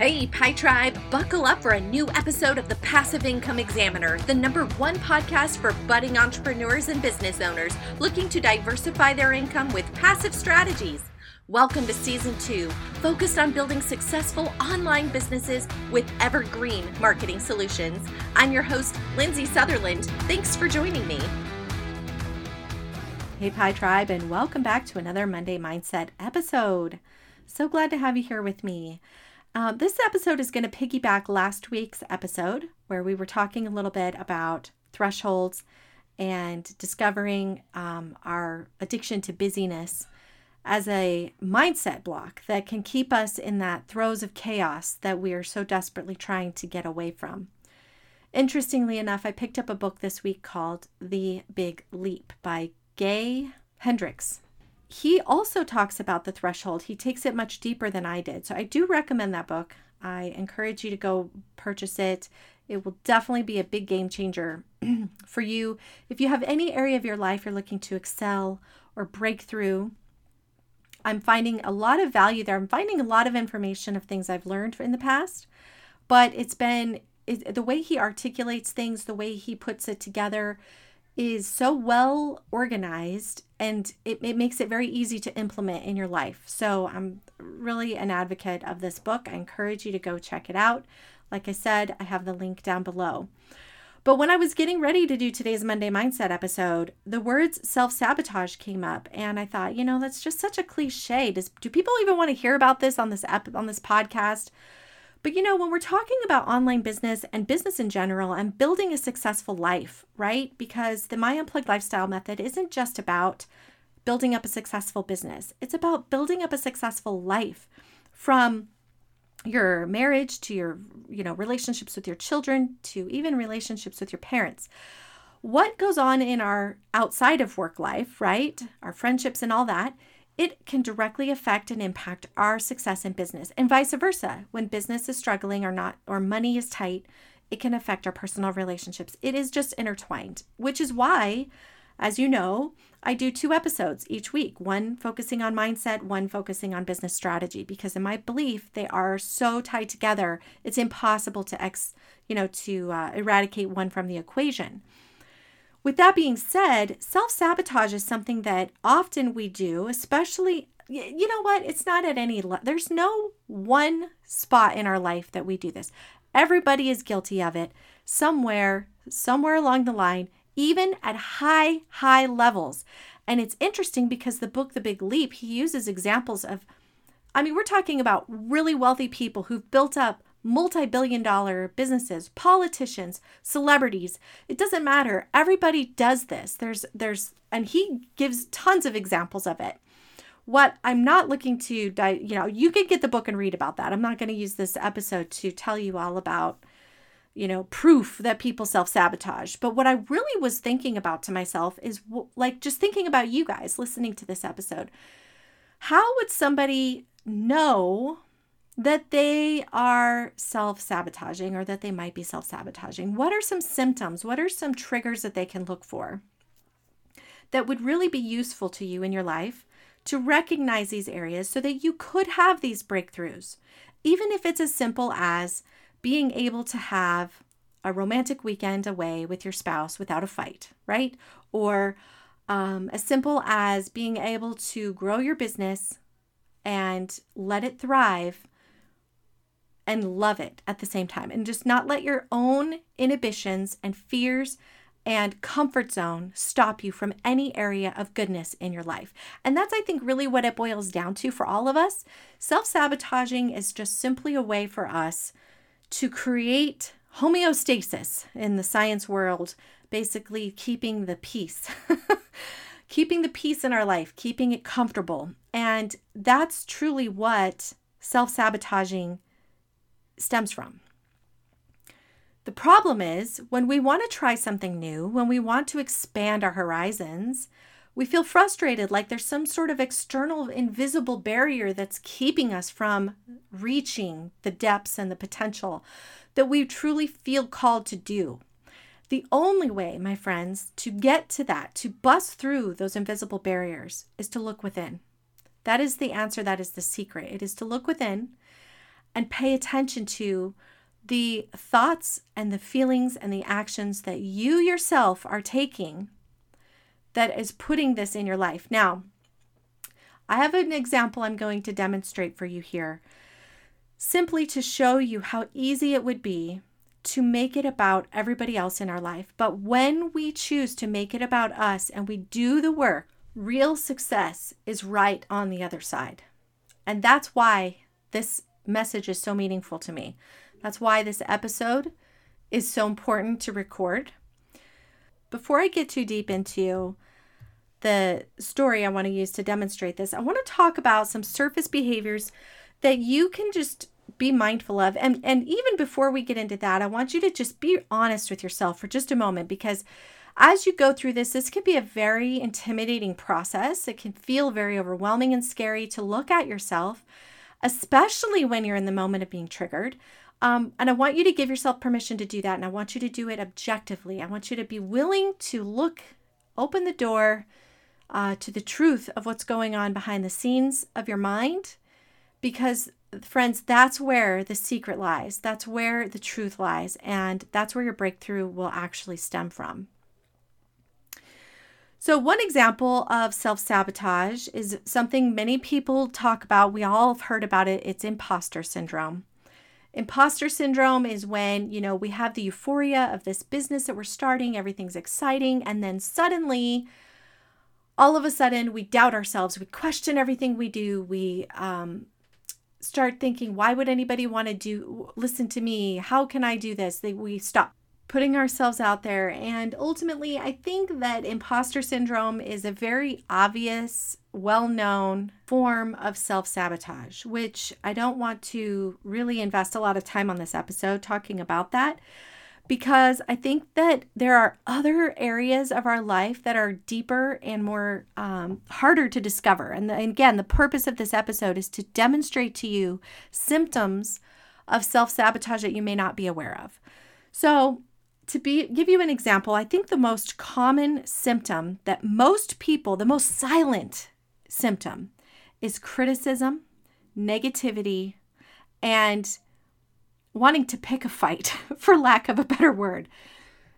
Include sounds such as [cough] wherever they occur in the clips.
Hey, Pi Tribe, buckle up for a new episode of the Passive Income Examiner, the number one podcast for budding entrepreneurs and business owners looking to diversify their income with passive strategies. Welcome to season two, focused on building successful online businesses with evergreen marketing solutions. I'm your host, Lindsay Sutherland. Thanks for joining me. Hey, Pi Tribe, and welcome back to another Monday Mindset episode. So glad to have you here with me. Uh, this episode is going to piggyback last week's episode where we were talking a little bit about thresholds and discovering um, our addiction to busyness as a mindset block that can keep us in that throes of chaos that we are so desperately trying to get away from. Interestingly enough, I picked up a book this week called The Big Leap by Gay Hendricks he also talks about the threshold. He takes it much deeper than I did. So I do recommend that book. I encourage you to go purchase it. It will definitely be a big game changer [clears throat] for you. If you have any area of your life you're looking to excel or break through, I'm finding a lot of value there. I'm finding a lot of information of things I've learned in the past, but it's been it, the way he articulates things, the way he puts it together is so well organized and it, it makes it very easy to implement in your life. So I'm really an advocate of this book. I encourage you to go check it out. Like I said, I have the link down below. But when I was getting ready to do today's Monday Mindset episode, the words self sabotage came up, and I thought, you know, that's just such a cliche. Does do people even want to hear about this on this ep- on this podcast? But you know, when we're talking about online business and business in general and building a successful life, right? Because the My Unplugged Lifestyle Method isn't just about building up a successful business, it's about building up a successful life from your marriage to your you know relationships with your children to even relationships with your parents. What goes on in our outside of work life right? Our friendships and all that it can directly affect and impact our success in business and vice versa. When business is struggling or not or money is tight, it can affect our personal relationships. It is just intertwined, which is why as you know, I do two episodes each week, one focusing on mindset, one focusing on business strategy because in my belief they are so tied together, it's impossible to ex, you know, to uh, eradicate one from the equation. With that being said, self sabotage is something that often we do, especially, you know what? It's not at any, there's no one spot in our life that we do this. Everybody is guilty of it somewhere, somewhere along the line, even at high, high levels. And it's interesting because the book, The Big Leap, he uses examples of, I mean, we're talking about really wealthy people who've built up multi billion dollar businesses, politicians, celebrities. It doesn't matter. Everybody does this. There's, there's, and he gives tons of examples of it. What I'm not looking to, you know, you can get the book and read about that. I'm not going to use this episode to tell you all about, you know, proof that people self sabotage. But what I really was thinking about to myself is like just thinking about you guys listening to this episode. How would somebody know that they are self sabotaging or that they might be self sabotaging? What are some symptoms? What are some triggers that they can look for that would really be useful to you in your life to recognize these areas so that you could have these breakthroughs? Even if it's as simple as being able to have a romantic weekend away with your spouse without a fight, right? Or um, as simple as being able to grow your business and let it thrive and love it at the same time and just not let your own inhibitions and fears and comfort zone stop you from any area of goodness in your life. And that's, I think, really what it boils down to for all of us. Self sabotaging is just simply a way for us to create homeostasis in the science world, basically keeping the peace. [laughs] keeping the peace in our life, keeping it comfortable. And that's truly what self sabotaging stems from. The problem is when we want to try something new, when we want to expand our horizons, we feel frustrated like there's some sort of external invisible barrier that's keeping us from reaching the depths and the potential that we truly feel called to do. The only way, my friends, to get to that, to bust through those invisible barriers, is to look within. That is the answer. That is the secret. It is to look within and pay attention to the thoughts and the feelings and the actions that you yourself are taking that is putting this in your life. Now, I have an example I'm going to demonstrate for you here, simply to show you how easy it would be to make it about everybody else in our life. But when we choose to make it about us and we do the work, real success is right on the other side. And that's why this message is so meaningful to me. That's why this episode is so important to record. Before I get too deep into the story I want to use to demonstrate this, I want to talk about some surface behaviors that you can just be mindful of. And, and even before we get into that, I want you to just be honest with yourself for just a moment because as you go through this, this can be a very intimidating process. It can feel very overwhelming and scary to look at yourself, especially when you're in the moment of being triggered. Um, and I want you to give yourself permission to do that. And I want you to do it objectively. I want you to be willing to look, open the door uh, to the truth of what's going on behind the scenes of your mind. Because, friends, that's where the secret lies. That's where the truth lies. And that's where your breakthrough will actually stem from. So, one example of self sabotage is something many people talk about. We all have heard about it. It's imposter syndrome. Imposter syndrome is when, you know, we have the euphoria of this business that we're starting, everything's exciting, and then suddenly, all of a sudden, we doubt ourselves. We question everything we do. We um, start thinking, why would anybody want to do listen to me? How can I do this? We stop putting ourselves out there. And ultimately, I think that imposter syndrome is a very obvious, well known form of self sabotage, which I don't want to really invest a lot of time on this episode talking about that because I think that there are other areas of our life that are deeper and more um, harder to discover. And, the, and again, the purpose of this episode is to demonstrate to you symptoms of self sabotage that you may not be aware of. So, to be give you an example, I think the most common symptom that most people, the most silent symptom is criticism, negativity, and wanting to pick a fight, [laughs] for lack of a better word.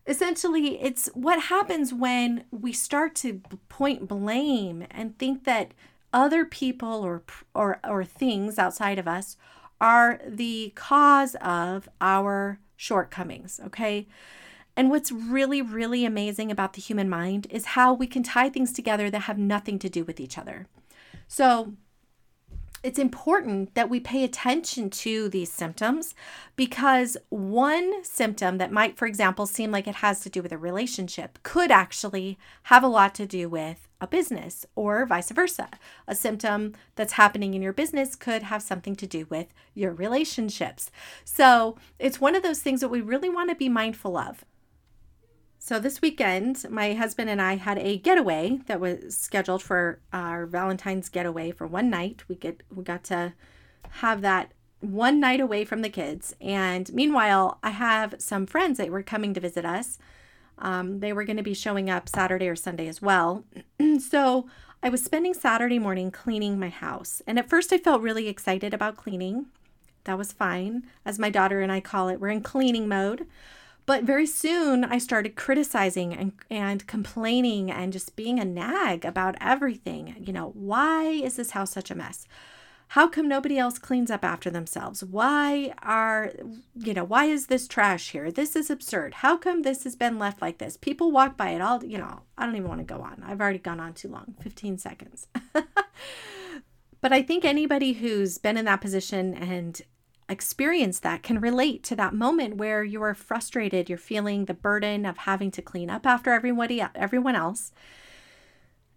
Essentially, it's what happens when we start to point blame and think that other people or or or things outside of us are the cause of our shortcomings, okay? And what's really, really amazing about the human mind is how we can tie things together that have nothing to do with each other. So, it's important that we pay attention to these symptoms because one symptom that might, for example, seem like it has to do with a relationship could actually have a lot to do with a business or vice versa. A symptom that's happening in your business could have something to do with your relationships. So it's one of those things that we really want to be mindful of. So this weekend, my husband and I had a getaway that was scheduled for our Valentine's getaway for one night. We get we got to have that one night away from the kids. And meanwhile, I have some friends that were coming to visit us. Um, they were going to be showing up Saturday or Sunday as well. [clears throat] so I was spending Saturday morning cleaning my house. And at first, I felt really excited about cleaning. That was fine. As my daughter and I call it, we're in cleaning mode. But very soon I started criticizing and, and complaining and just being a nag about everything. You know, why is this house such a mess? How come nobody else cleans up after themselves? Why are, you know, why is this trash here? This is absurd. How come this has been left like this? People walk by it all, you know, I don't even want to go on. I've already gone on too long 15 seconds. [laughs] but I think anybody who's been in that position and experience that can relate to that moment where you are frustrated, you're feeling the burden of having to clean up after everybody everyone else.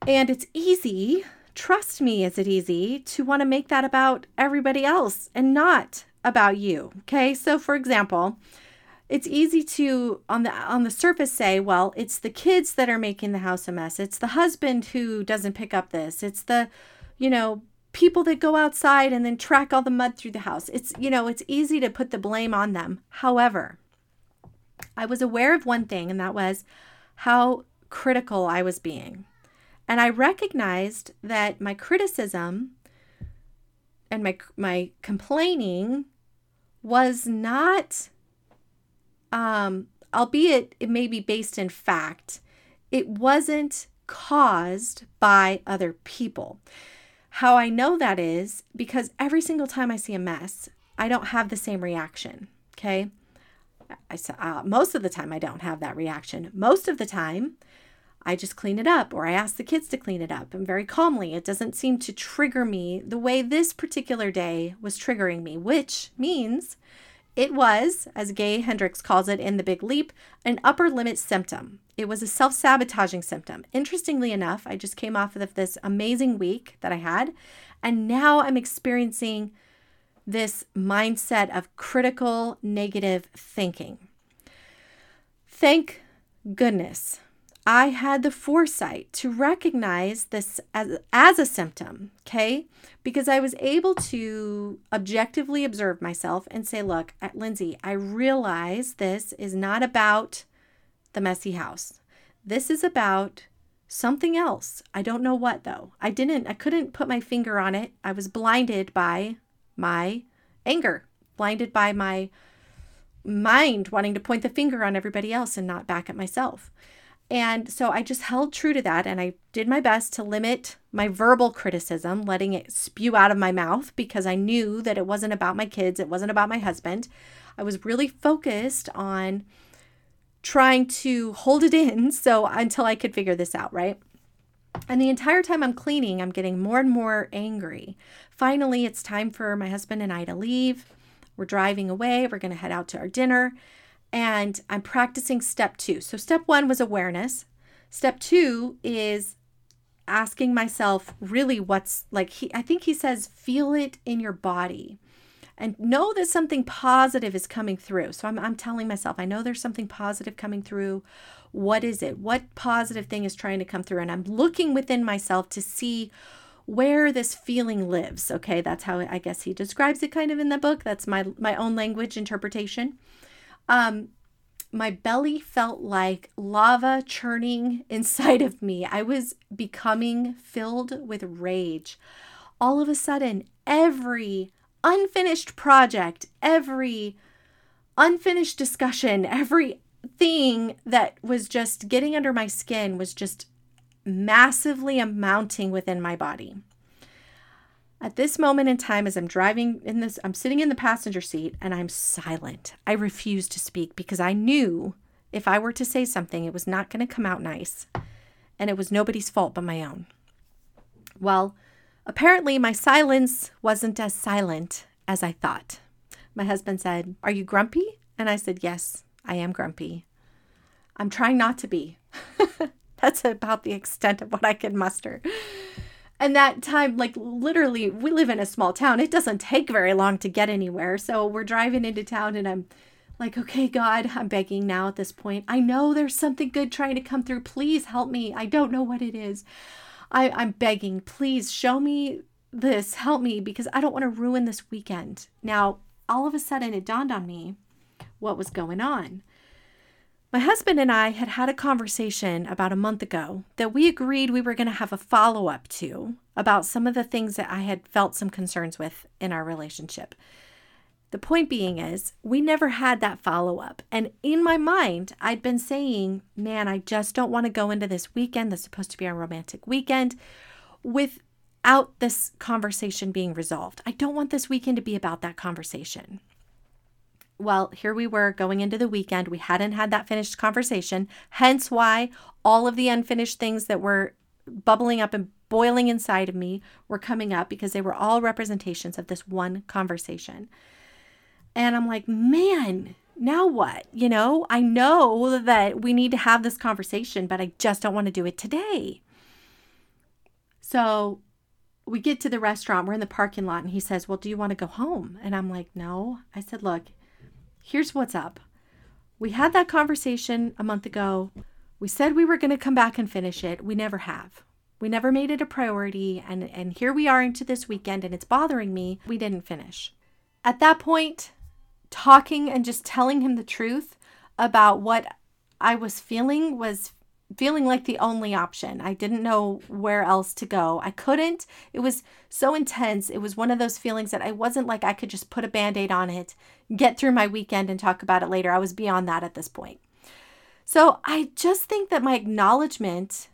And it's easy, trust me, is it easy to want to make that about everybody else and not about you. Okay? So for example, it's easy to on the on the surface say well it's the kids that are making the house a mess it's the husband who doesn't pick up this it's the you know people that go outside and then track all the mud through the house. It's, you know, it's easy to put the blame on them. However, I was aware of one thing, and that was how critical I was being. And I recognized that my criticism and my my complaining was not, um, albeit it may be based in fact, it wasn't caused by other people. How I know that is because every single time I see a mess, I don't have the same reaction. Okay. I, uh, most of the time, I don't have that reaction. Most of the time, I just clean it up or I ask the kids to clean it up and very calmly. It doesn't seem to trigger me the way this particular day was triggering me, which means it was, as Gay Hendricks calls it in The Big Leap, an upper limit symptom. It was a self sabotaging symptom. Interestingly enough, I just came off of this amazing week that I had, and now I'm experiencing this mindset of critical negative thinking. Thank goodness I had the foresight to recognize this as, as a symptom, okay? Because I was able to objectively observe myself and say, look, Lindsay, I realize this is not about the messy house. This is about something else. I don't know what though. I didn't, I couldn't put my finger on it. I was blinded by my anger, blinded by my mind wanting to point the finger on everybody else and not back at myself. And so I just held true to that and I did my best to limit my verbal criticism, letting it spew out of my mouth because I knew that it wasn't about my kids, it wasn't about my husband. I was really focused on trying to hold it in [laughs] so until I could figure this out, right? And the entire time I'm cleaning, I'm getting more and more angry. Finally, it's time for my husband and I to leave. We're driving away. We're going to head out to our dinner and I'm practicing step two. So, step one was awareness. Step two is asking myself really what's like, he, I think he says, feel it in your body and know that something positive is coming through. So, I'm, I'm telling myself, I know there's something positive coming through. What is it? What positive thing is trying to come through? And I'm looking within myself to see where this feeling lives okay that's how i guess he describes it kind of in the book that's my my own language interpretation um, my belly felt like lava churning [laughs] inside of me. I was becoming filled with rage. All of a sudden, every unfinished project, every unfinished discussion, [laughs] every thing that was just getting under my skin was just massively amounting within my body. At this moment in time, as I'm driving in this, I'm sitting in the passenger seat and I'm silent. I refuse to speak because I knew if I were to say something, it was not going to come out nice. And it was nobody's fault but my own. Well, apparently my silence wasn't as silent as I thought. My husband said, Are you grumpy? And I said, Yes, I am grumpy. I'm trying not to be. [laughs] That's about the extent of what I can muster. And that time, like literally, we live in a small town. It doesn't take very long to get anywhere. So we're driving into town, and I'm like, okay, God, I'm begging now at this point. I know there's something good trying to come through. Please help me. I don't know what it is. I, I'm begging, please show me this. Help me because I don't want to ruin this weekend. Now, all of a sudden, it dawned on me what was going on. My husband and I had had a conversation about a month ago that we agreed we were going to have a follow up to about some of the things that I had felt some concerns with in our relationship. The point being is, we never had that follow up. And in my mind, I'd been saying, man, I just don't want to go into this weekend that's supposed to be our romantic weekend without this conversation being resolved. I don't want this weekend to be about that conversation. Well, here we were going into the weekend. We hadn't had that finished conversation, hence why all of the unfinished things that were bubbling up and boiling inside of me were coming up because they were all representations of this one conversation. And I'm like, man, now what? You know, I know that we need to have this conversation, but I just don't want to do it today. So we get to the restaurant, we're in the parking lot, and he says, Well, do you want to go home? And I'm like, No. I said, Look, here's what's up. We had that conversation a month ago. We said we were going to come back and finish it. We never have. We never made it a priority. And, and here we are into this weekend, and it's bothering me. We didn't finish. At that point, talking and just telling him the truth about what I was feeling was feeling like the only option. I didn't know where else to go. I couldn't. It was so intense. It was one of those feelings that I wasn't like I could just put a band aid on it, get through my weekend, and talk about it later. I was beyond that at this point. So I just think that my acknowledgement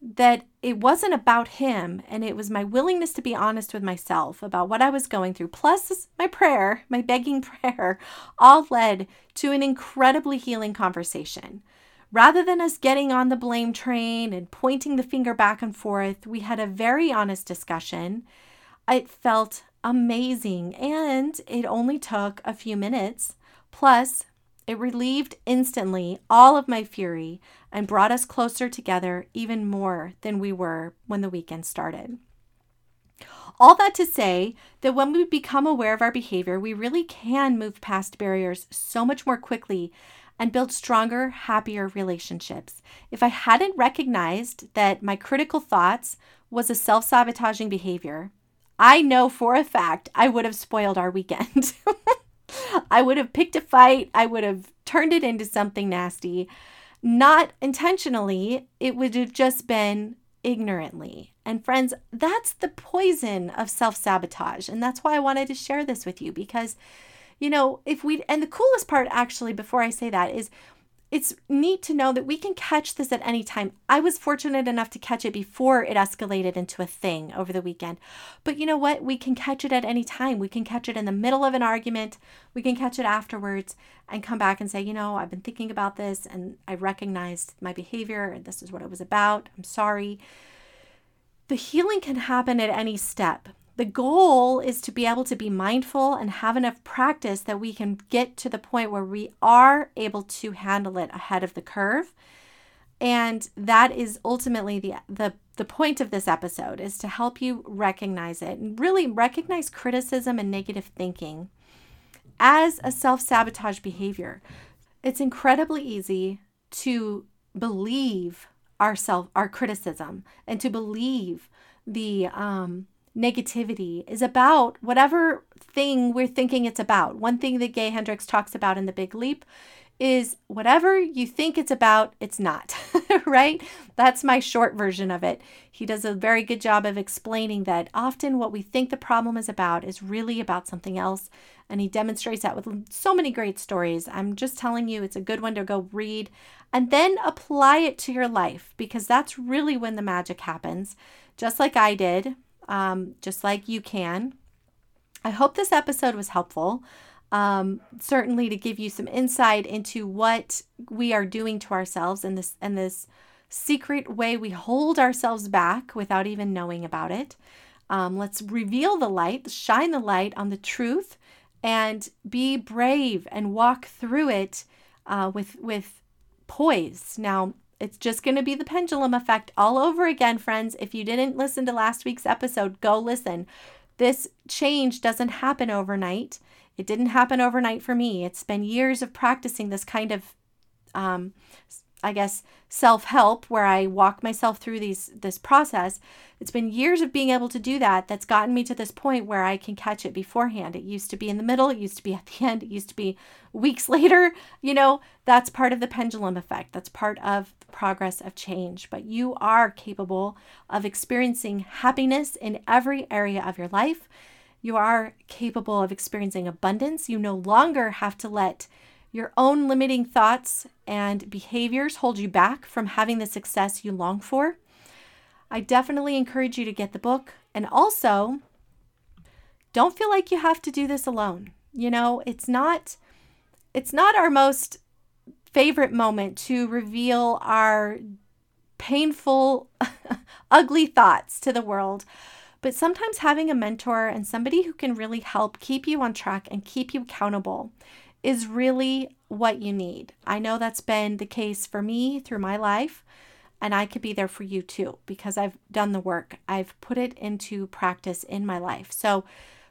that it wasn't about him and it was my willingness to be honest with myself about what I was going through, plus my prayer, my begging [laughs] prayer, all led to an incredibly healing conversation. Rather than us getting on the blame train and pointing the finger back and forth, we had a very honest discussion. It felt amazing and it only took a few minutes. Plus, it relieved instantly all of my fury and brought us closer together even more than we were when the weekend started. All that to say that when we become aware of our behavior, we really can move past barriers so much more quickly and build stronger, happier relationships. If I hadn't recognized that my critical thoughts was a self sabotaging behavior, I know for a fact I would have spoiled our weekend. [laughs] I would have picked a fight. I would have turned it into something nasty. Not intentionally, it would have just been ignorantly. And friends, that's the poison of self sabotage. And that's why I wanted to share this with you because, you know, if we, and the coolest part actually, before I say that, is it's neat to know that we can catch this at any time. I was fortunate enough to catch it before it escalated into a thing over the weekend. But you know what? We can catch it at any time. We can catch it in the middle of an argument. We can catch it afterwards and come back and say, you know, I've been thinking about this and I recognized my behavior and this is what it was about. I'm sorry. The healing can happen at any step. The goal is to be able to be mindful and have enough practice that we can get to the point where we are able to handle it ahead of the curve. And that is ultimately the the the point of this episode is to help you recognize it and really recognize criticism and negative thinking as a self-sabotage behavior. It's incredibly easy to believe our self our criticism and to believe the um negativity is about whatever thing we're thinking it's about. One thing that Gay Hendricks talks about in The Big Leap is whatever you think it's about, it's not, [laughs] right? That's my short version of it. He does a very good job of explaining that often what we think the problem is about is really about something else. And he demonstrates that with so many great stories. I'm just telling you, it's a good one to go read and then apply it to your life because that's really when the magic happens. Just like I did, um, just like you can. I hope this episode was helpful. Um, certainly to give you some insight into what we are doing to ourselves and this and this secret way we hold ourselves back without even knowing about it. Um, let's reveal the light, shine the light on the truth, and be brave and walk through it uh, with with poise. Now, it's just going to be the pendulum effect all over again, friends. If you didn't listen to last week's episode, go listen. This change doesn't happen overnight. It didn't happen overnight for me. It's been years of practicing this kind of um, I guess self-help where I walk myself through these this process. It's been years of being able to do that that's gotten me to this point where I can catch it beforehand. It used to be in the middle, it used to be at the [laughs] end, it used to be weeks later, you know, that's part of the pendulum effect. That's part of the progress of change, but you are capable of experiencing happiness in every area of your life. You are capable of experiencing abundance. You no longer have to let your own limiting thoughts and behaviors hold you back from having the success you long for. I definitely encourage you to get the book. And also, don't feel like you have to do this alone. You know, it's not it's not our most favorite moment to reveal our painful [laughs] ugly thoughts to the world. But sometimes having a mentor and somebody who can really help keep you on track and keep you accountable is really what you need. I know that's been the case for me through my life, and I could be there for you too because I've done the work. I've put it into practice in my life. So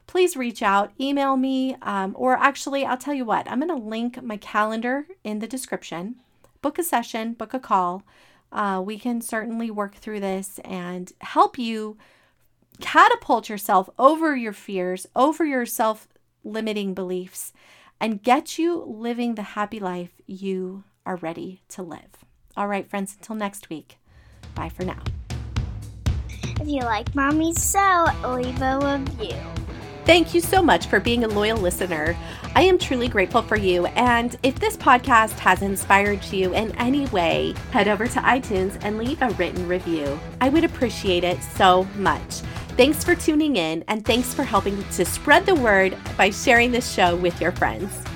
please reach out, email me, um, or actually, I'll tell you what, I'm going to link my calendar in the description. Book a session, book a call. Uh, we can certainly work through this and help you catapult yourself over your fears, over your self limiting beliefs, and get you living the happy life you are ready to live. All right, friends, until next week. Bye for now. If you like Mommy So, leave a review. Thank you so much for being a loyal listener. I am truly grateful for you. And if this podcast has inspired you in any way, head over to iTunes and leave a written review. I would appreciate it so much. Thanks for tuning in, and thanks for helping to spread the word by sharing this show with your friends.